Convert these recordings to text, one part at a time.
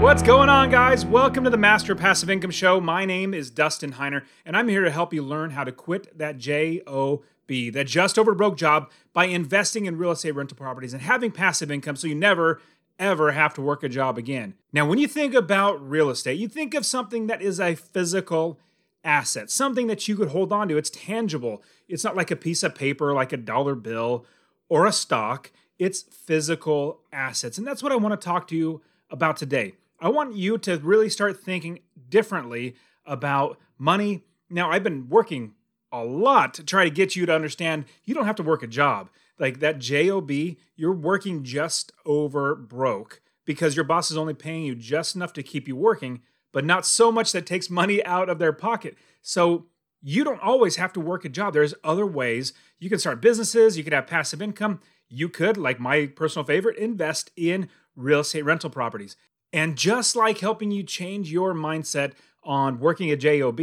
What's going on, guys? Welcome to the Master Passive Income Show. My name is Dustin Heiner, and I'm here to help you learn how to quit that JOB, that just over broke job, by investing in real estate rental properties and having passive income so you never, ever have to work a job again. Now, when you think about real estate, you think of something that is a physical asset, something that you could hold on to. It's tangible. It's not like a piece of paper, like a dollar bill or a stock. It's physical assets. And that's what I want to talk to you about today. I want you to really start thinking differently about money. Now, I've been working a lot to try to get you to understand you don't have to work a job. Like that JOB, you're working just over broke because your boss is only paying you just enough to keep you working, but not so much that takes money out of their pocket. So you don't always have to work a job. There's other ways. You can start businesses, you could have passive income. You could, like my personal favorite, invest in real estate rental properties. And just like helping you change your mindset on working a job,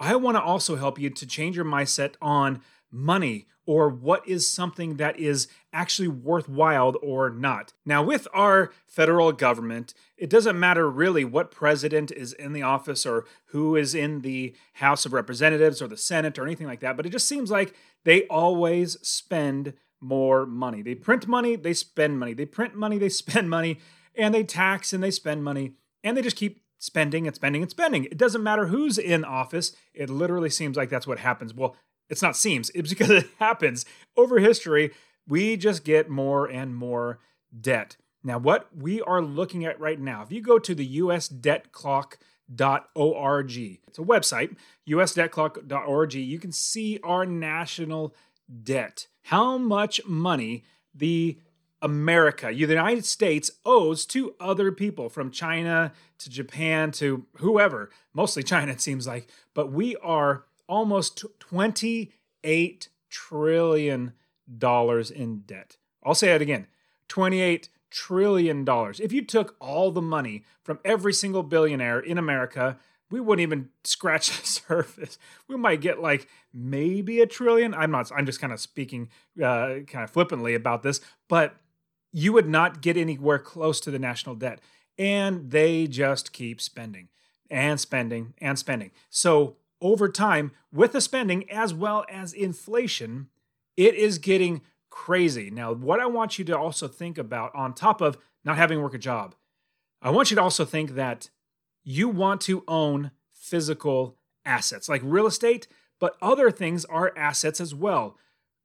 I want to also help you to change your mindset on money or what is something that is actually worthwhile or not. Now, with our federal government, it doesn't matter really what president is in the office or who is in the House of Representatives or the Senate or anything like that, but it just seems like they always spend more money. They print money, they spend money. They print money, they spend money and they tax and they spend money and they just keep spending and spending and spending. It doesn't matter who's in office. It literally seems like that's what happens. Well, it's not seems, it's because it happens. Over history, we just get more and more debt. Now, what we are looking at right now, if you go to the usdebtclock.org, it's a website, usdebtclock.org, you can see our national debt, how much money the America, the United States owes to other people from China to Japan to whoever, mostly China, it seems like. But we are almost $28 trillion in debt. I'll say it again $28 trillion. If you took all the money from every single billionaire in America, we wouldn't even scratch the surface. We might get like maybe a trillion. I'm not, I'm just kind of speaking uh, kind of flippantly about this, but you would not get anywhere close to the national debt. And they just keep spending and spending and spending. So over time, with the spending as well as inflation, it is getting crazy. Now, what I want you to also think about, on top of not having work a job, I want you to also think that you want to own physical assets like real estate, but other things are assets as well.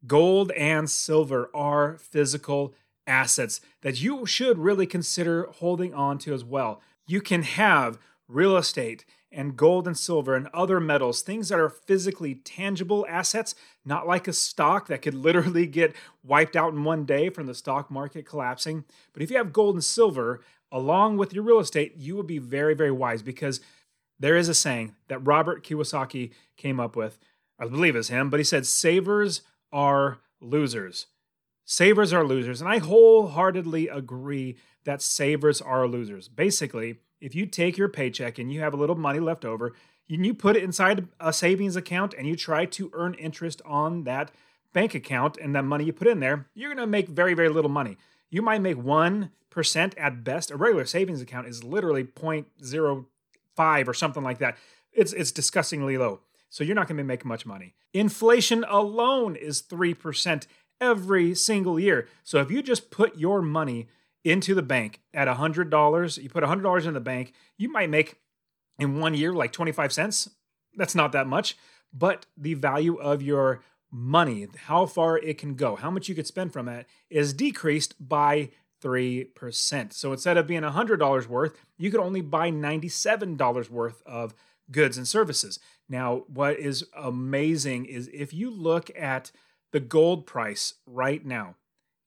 Gold and silver are physical assets that you should really consider holding on to as well. You can have real estate and gold and silver and other metals, things that are physically tangible assets, not like a stock that could literally get wiped out in one day from the stock market collapsing. But if you have gold and silver along with your real estate, you would be very, very wise because there is a saying that Robert Kiyosaki came up with. I believe is him, but he said, Savers are losers. Savers are losers. And I wholeheartedly agree that savers are losers. Basically, if you take your paycheck and you have a little money left over, and you put it inside a savings account and you try to earn interest on that bank account and that money you put in there, you're going to make very, very little money. You might make 1% at best. A regular savings account is literally 0.05 or something like that. It's, it's disgustingly low. So you're not going to make much money. Inflation alone is 3% every single year. So if you just put your money into the bank at $100, you put $100 in the bank, you might make in one year like 25 cents. That's not that much, but the value of your money, how far it can go, how much you could spend from it, is decreased by 3%. So instead of being $100 worth, you could only buy $97 worth of goods and services. Now, what is amazing is if you look at the gold price right now.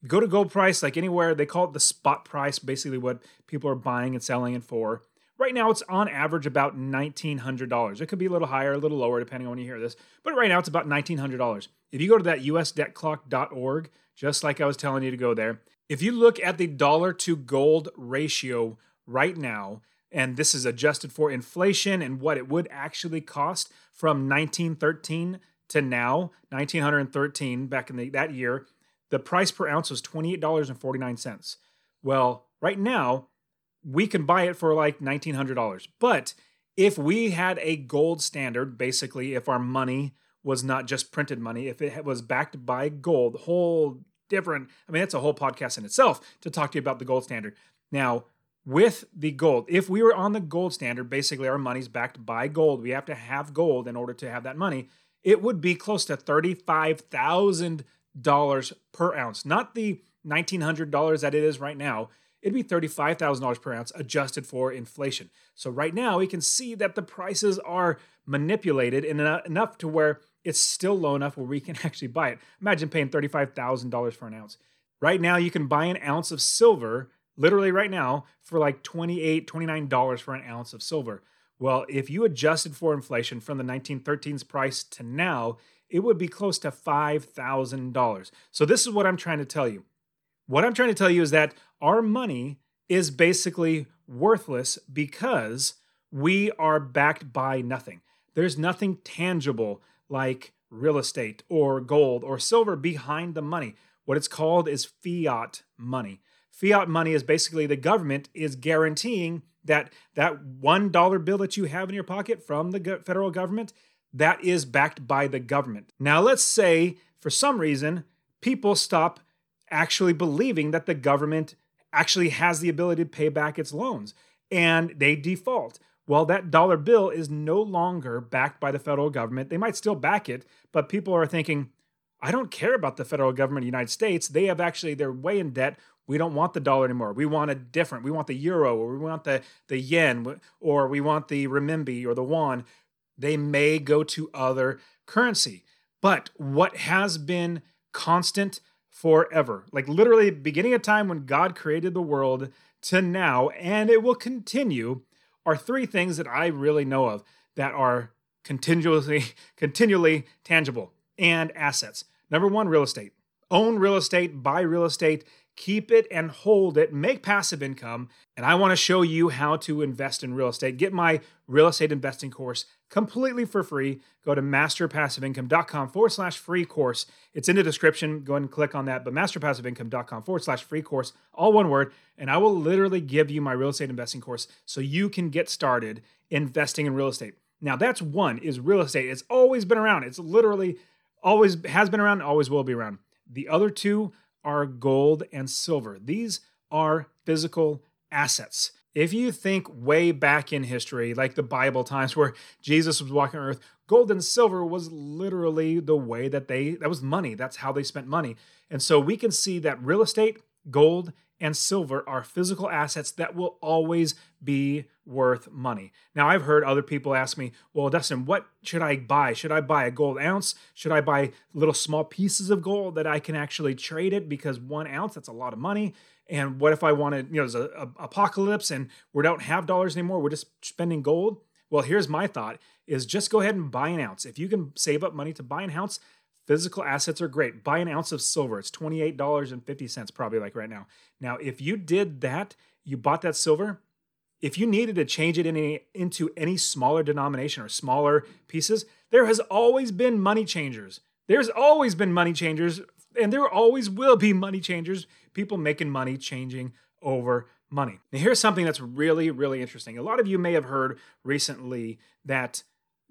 Go to gold price, like anywhere, they call it the spot price, basically what people are buying and selling it for. Right now, it's on average about $1,900. It could be a little higher, a little lower, depending on when you hear this. But right now, it's about $1,900. If you go to that usdebtclock.org, just like I was telling you to go there, if you look at the dollar to gold ratio right now, and this is adjusted for inflation and what it would actually cost from 1913 to now, 1913 back in the, that year, the price per ounce was $28.49. Well, right now, we can buy it for like $1,900. But if we had a gold standard, basically, if our money was not just printed money, if it was backed by gold, whole different, I mean, it's a whole podcast in itself to talk to you about the gold standard. Now, with the gold, if we were on the gold standard, basically our money's backed by gold, we have to have gold in order to have that money, it would be close to $35,000 per ounce, not the $1,900 that it is right now it'd be $35,000 per ounce adjusted for inflation. So right now we can see that the prices are manipulated in enough to where it's still low enough where we can actually buy it. Imagine paying $35,000 for an ounce. Right now you can buy an ounce of silver literally right now for like $28, $29 for an ounce of silver. Well, if you adjusted for inflation from the 1913's price to now, it would be close to $5,000. So this is what I'm trying to tell you. What I'm trying to tell you is that our money is basically worthless because we are backed by nothing. There's nothing tangible like real estate or gold or silver behind the money. What it's called is fiat money. Fiat money is basically the government is guaranteeing that that $1 bill that you have in your pocket from the federal government that is backed by the government. Now let's say for some reason people stop actually believing that the government actually has the ability to pay back its loans and they default. Well, that dollar bill is no longer backed by the federal government. They might still back it, but people are thinking, I don't care about the federal government of the United States. They have actually, they're way in debt. We don't want the dollar anymore. We want a different. We want the euro or we want the, the yen or we want the renminbi or the yuan. They may go to other currency. But what has been constant forever. Like literally beginning a time when God created the world to now, and it will continue, are three things that I really know of that are continuously continually tangible and assets. Number one, real estate. Own real estate, buy real estate, keep it and hold it, make passive income. And I want to show you how to invest in real estate. Get my real estate investing course completely for free. Go to masterpassiveincome.com forward slash free course. It's in the description. Go ahead and click on that. But masterpassiveincome.com forward slash free course, all one word. And I will literally give you my real estate investing course so you can get started investing in real estate. Now, that's one is real estate. It's always been around. It's literally always has been around, always will be around. The other two are gold and silver. These are physical assets. If you think way back in history, like the Bible times where Jesus was walking on earth, gold and silver was literally the way that they, that was money. That's how they spent money. And so we can see that real estate, gold, and silver are physical assets that will always be worth money. Now, I've heard other people ask me, well, Dustin, what should I buy? Should I buy a gold ounce? Should I buy little small pieces of gold that I can actually trade it? Because one ounce, that's a lot of money. And what if I wanted, you know, there's a, a apocalypse and we don't have dollars anymore, we're just spending gold? Well, here's my thought is just go ahead and buy an ounce. If you can save up money to buy an ounce, Physical assets are great. Buy an ounce of silver. It's $28.50 probably like right now. Now, if you did that, you bought that silver, if you needed to change it in any, into any smaller denomination or smaller pieces, there has always been money changers. There's always been money changers, and there always will be money changers, people making money changing over money. Now, here's something that's really, really interesting. A lot of you may have heard recently that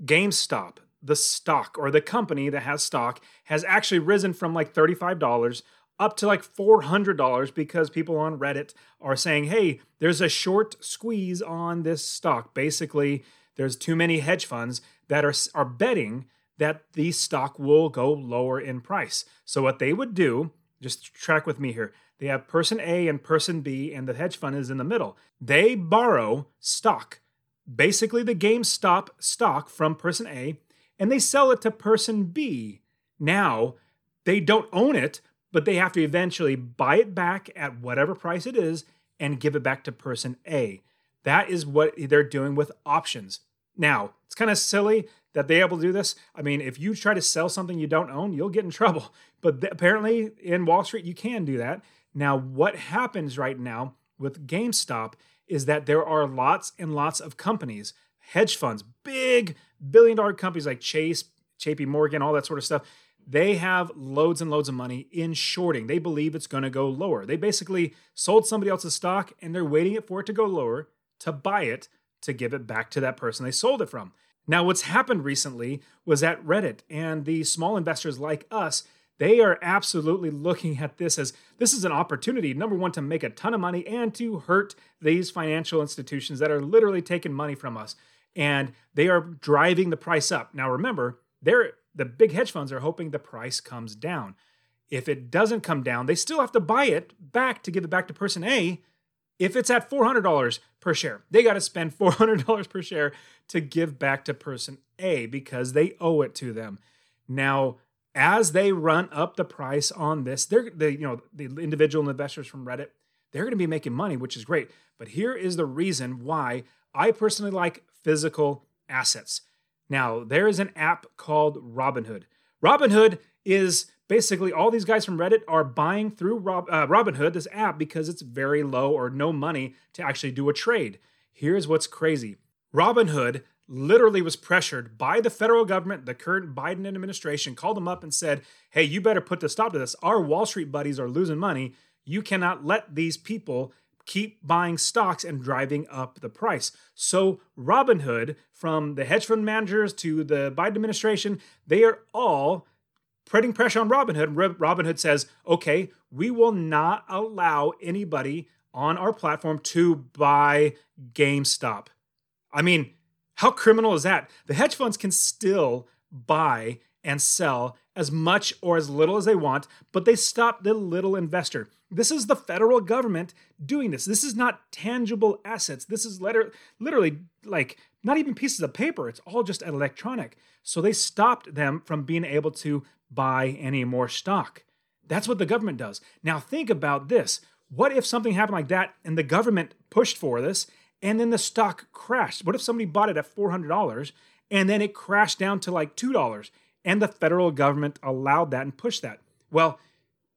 GameStop, the stock or the company that has stock has actually risen from like $35 up to like $400 because people on Reddit are saying, hey, there's a short squeeze on this stock. Basically, there's too many hedge funds that are, are betting that the stock will go lower in price. So, what they would do, just track with me here, they have person A and person B, and the hedge fund is in the middle. They borrow stock, basically the GameStop stock from person A, and they sell it to person B. Now, they don't own it, but they have to eventually buy it back at whatever price it is and give it back to person A. That is what they're doing with options. Now, it's kind of silly that they're able to do this. I mean, if you try to sell something you don't own, you'll get in trouble. But th- apparently in Wall Street, you can do that. Now, what happens right now with GameStop is that there are lots and lots of companies, hedge funds, big billion dollar companies like Chase, JP Morgan, all that sort of stuff. They have loads and loads of money in shorting. They believe it's going to go lower. They basically sold somebody else's stock and they're waiting for it to go lower to buy it to give it back to that person they sold it from. Now, what's happened recently was at Reddit and the small investors like us, they are absolutely looking at this as this is an opportunity, number one, to make a ton of money and to hurt these financial institutions that are literally taking money from us. And they are driving the price up. Now, remember, they're the big hedge funds are hoping the price comes down. If it doesn't come down, they still have to buy it back to give it back to person A if it's at $400 per share, they got to spend $400 per share to give back to person A because they owe it to them. Now, as they run up the price on this, they're the you know the individual investors from Reddit, they're going to be making money, which is great. But here is the reason why I personally like physical assets. Now, there is an app called Robinhood. Robinhood is basically all these guys from Reddit are buying through Rob, uh, Robinhood, this app, because it's very low or no money to actually do a trade. Here's what's crazy Robinhood literally was pressured by the federal government, the current Biden administration, called them up and said, Hey, you better put the stop to this. Our Wall Street buddies are losing money. You cannot let these people keep buying stocks and driving up the price. So, Robinhood, from the hedge fund managers to the Biden administration, they are all putting pressure on Robinhood. Robinhood says, okay, we will not allow anybody on our platform to buy GameStop. I mean, how criminal is that? The hedge funds can still buy and sell as much or as little as they want, but they stop the little investor. This is the federal government doing this. This is not tangible assets. This is letter, literally like not even pieces of paper. It's all just electronic. So they stopped them from being able to buy any more stock. That's what the government does. Now, think about this. What if something happened like that and the government pushed for this and then the stock crashed? What if somebody bought it at $400 and then it crashed down to like $2 and the federal government allowed that and pushed that? Well,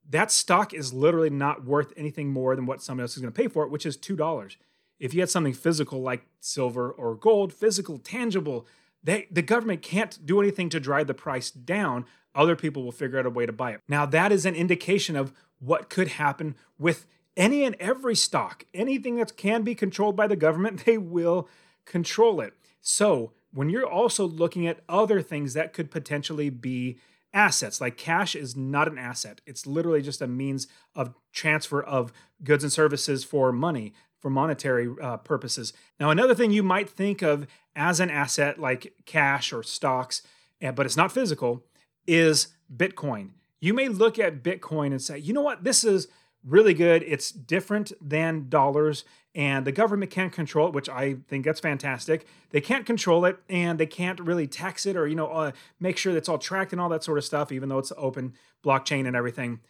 that stock is literally not worth anything more than what somebody else is going to pay for it, which is $2. If you had something physical like silver or gold, physical, tangible, they, the government can't do anything to drive the price down other people will figure out a way to buy it. Now, that is an indication of what could happen with any and every stock. Anything that can be controlled by the government, they will control it. So, when you're also looking at other things that could potentially be assets, like cash is not an asset, it's literally just a means of transfer of goods and services for money. For monetary uh, purposes. Now, another thing you might think of as an asset like cash or stocks, eh, but it's not physical, is Bitcoin. You may look at Bitcoin and say, you know what, this is really good. It's different than dollars, and the government can't control it, which I think that's fantastic. They can't control it, and they can't really tax it or you know uh, make sure that it's all tracked and all that sort of stuff. Even though it's open blockchain and everything,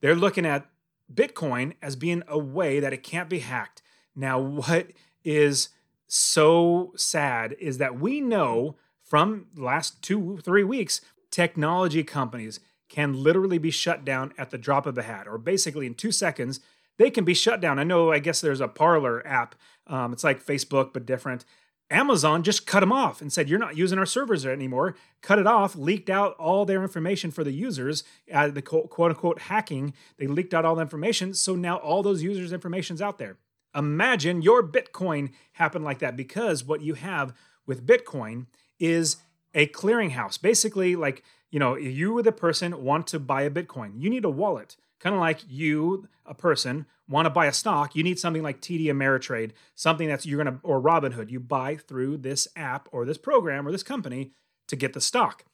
they're looking at Bitcoin as being a way that it can't be hacked. Now, what is so sad is that we know from last two three weeks technology companies can literally be shut down at the drop of a hat, or basically in two seconds, they can be shut down. I know, I guess there's a Parler app. Um, it's like Facebook, but different. Amazon just cut them off and said, You're not using our servers anymore. Cut it off, leaked out all their information for the users, uh, the quote unquote hacking. They leaked out all the information. So now all those users' information's out there. Imagine your Bitcoin happened like that because what you have with Bitcoin is a clearinghouse. Basically, like, you know, you, the person, want to buy a Bitcoin. You need a wallet. Kind of like you, a person, want to buy a stock. You need something like TD Ameritrade, something that's you're going to, or Robinhood. You buy through this app or this program or this company to get the stock.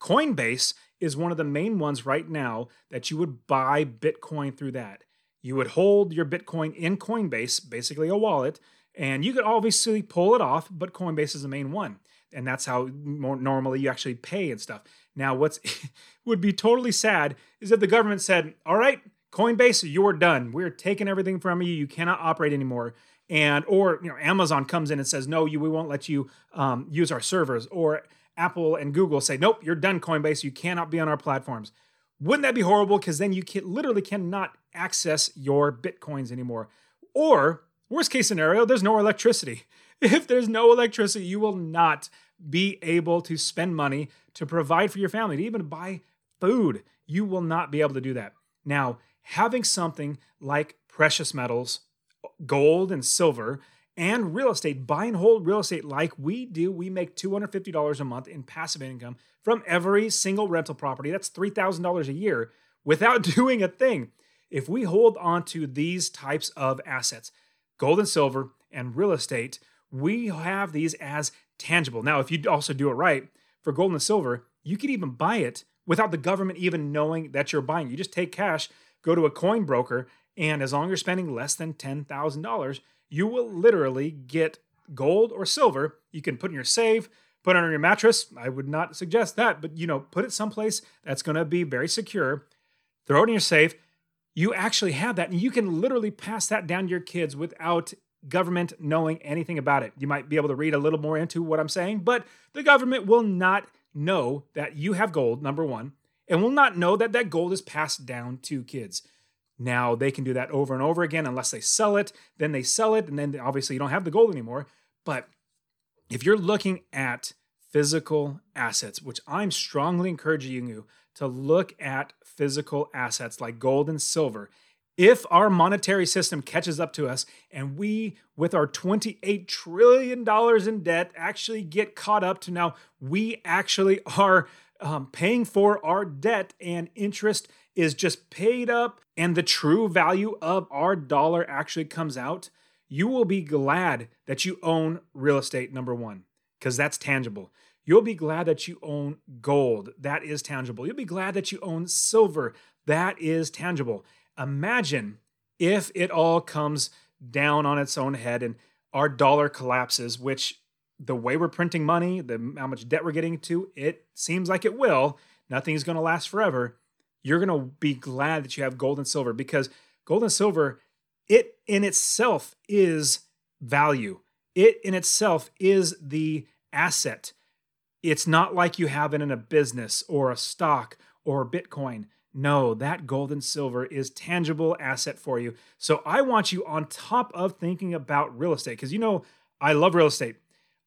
Coinbase is one of the main ones right now that you would buy Bitcoin through that. You would hold your Bitcoin in Coinbase, basically a wallet, and you could obviously pull it off, but Coinbase is the main one and that's how more normally you actually pay and stuff. Now, what's would be totally sad is if the government said, "All right, Coinbase, you're done. We're taking everything from you. You cannot operate anymore. And or you know, Amazon comes in and says, no, you we won't let you um, use our servers. Or Apple and Google say, nope, you're done, Coinbase. You cannot be on our platforms. Wouldn't that be horrible? Because then you can, literally cannot access your bitcoins anymore. Or worst case scenario, there's no electricity. If there's no electricity, you will not be able to spend money to provide for your family, to even buy food. You will not be able to do that. Now, having something like precious metals, gold and silver, and real estate, buy and hold real estate like we do, we make $250 a month in passive income from every single rental property. That's $3,000 a year without doing a thing. If we hold on to these types of assets, gold and silver and real estate, we have these as tangible. Now, if you also do it right for gold and silver, you could even buy it without the government even knowing that you're buying. You just take cash, go to a coin broker, and as long as you're spending less than $10,000, you will literally get gold or silver. You can put in your safe, put under your mattress. I would not suggest that, but you know, put it someplace that's going to be very secure. Throw it in your safe. You actually have that, and you can literally pass that down to your kids without government knowing anything about it. You might be able to read a little more into what I'm saying, but the government will not know that you have gold, number one, and will not know that that gold is passed down to kids. Now they can do that over and over again unless they sell it, then they sell it, and then obviously you don't have the gold anymore. But if you're looking at physical assets, which I'm strongly encouraging you to look at physical assets like gold and silver if our monetary system catches up to us and we, with our $28 trillion in debt, actually get caught up to now we actually are um, paying for our debt and interest is just paid up and the true value of our dollar actually comes out, you will be glad that you own real estate, number one, because that's tangible. You'll be glad that you own gold. That is tangible. You'll be glad that you own silver. That is tangible. Imagine if it all comes down on its own head and our dollar collapses, which the way we're printing money, the how much debt we're getting to, it seems like it will. Nothing's going to last forever. You're going to be glad that you have gold and silver because gold and silver, it in itself is value. It in itself is the asset. It's not like you have it in a business or a stock or Bitcoin. No, that gold and silver is tangible asset for you. So I want you on top of thinking about real estate because you know I love real estate.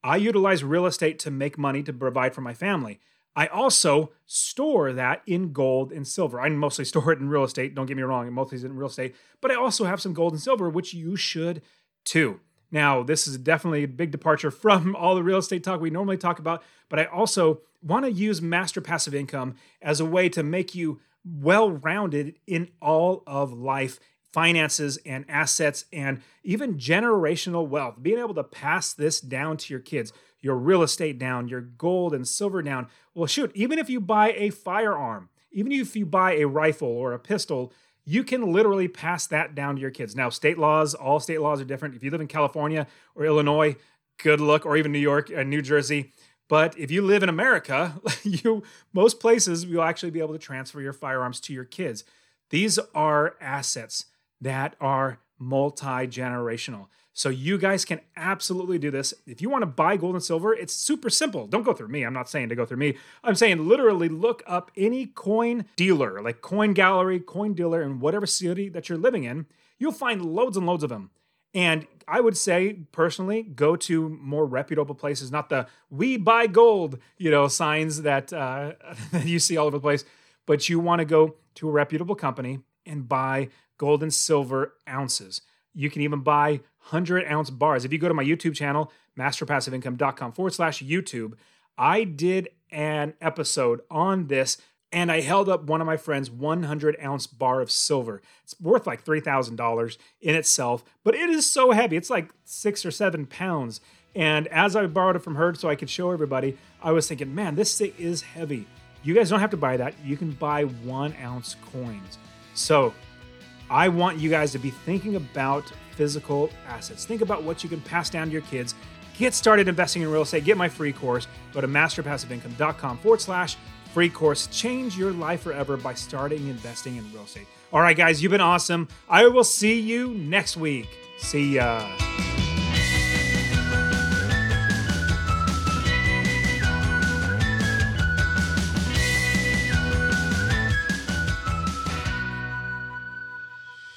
I utilize real estate to make money to provide for my family. I also store that in gold and silver. I mostly store it in real estate. Don't get me wrong, mostly is in real estate, but I also have some gold and silver, which you should too. Now, this is definitely a big departure from all the real estate talk we normally talk about, but I also want to use master passive income as a way to make you well rounded in all of life finances and assets and even generational wealth. Being able to pass this down to your kids, your real estate down, your gold and silver down. Well, shoot, even if you buy a firearm, even if you buy a rifle or a pistol, you can literally pass that down to your kids. Now, state laws, all state laws are different. If you live in California or Illinois, good luck, or even New York and New Jersey, but if you live in America, you most places you'll actually be able to transfer your firearms to your kids. These are assets that are multi-generational. So you guys can absolutely do this. If you want to buy gold and silver, it's super simple. Don't go through me. I'm not saying to go through me. I'm saying literally look up any coin dealer, like Coin Gallery, Coin Dealer in whatever city that you're living in. You'll find loads and loads of them. And I would say personally, go to more reputable places, not the "we buy gold" you know signs that uh, you see all over the place, but you want to go to a reputable company and buy gold and silver ounces. You can even buy 100 ounce bars. If you go to my YouTube channel, masterpassiveincome.com forward slash YouTube, I did an episode on this and I held up one of my friend's 100 ounce bar of silver. It's worth like $3,000 in itself, but it is so heavy. It's like six or seven pounds. And as I borrowed it from her so I could show everybody, I was thinking, man, this thing is heavy. You guys don't have to buy that. You can buy one ounce coins. So I want you guys to be thinking about physical assets. Think about what you can pass down to your kids. Get started investing in real estate. Get my free course. Go to masterpassiveincome.com forward slash free course. Change your life forever by starting investing in real estate. All right, guys, you've been awesome. I will see you next week. See ya.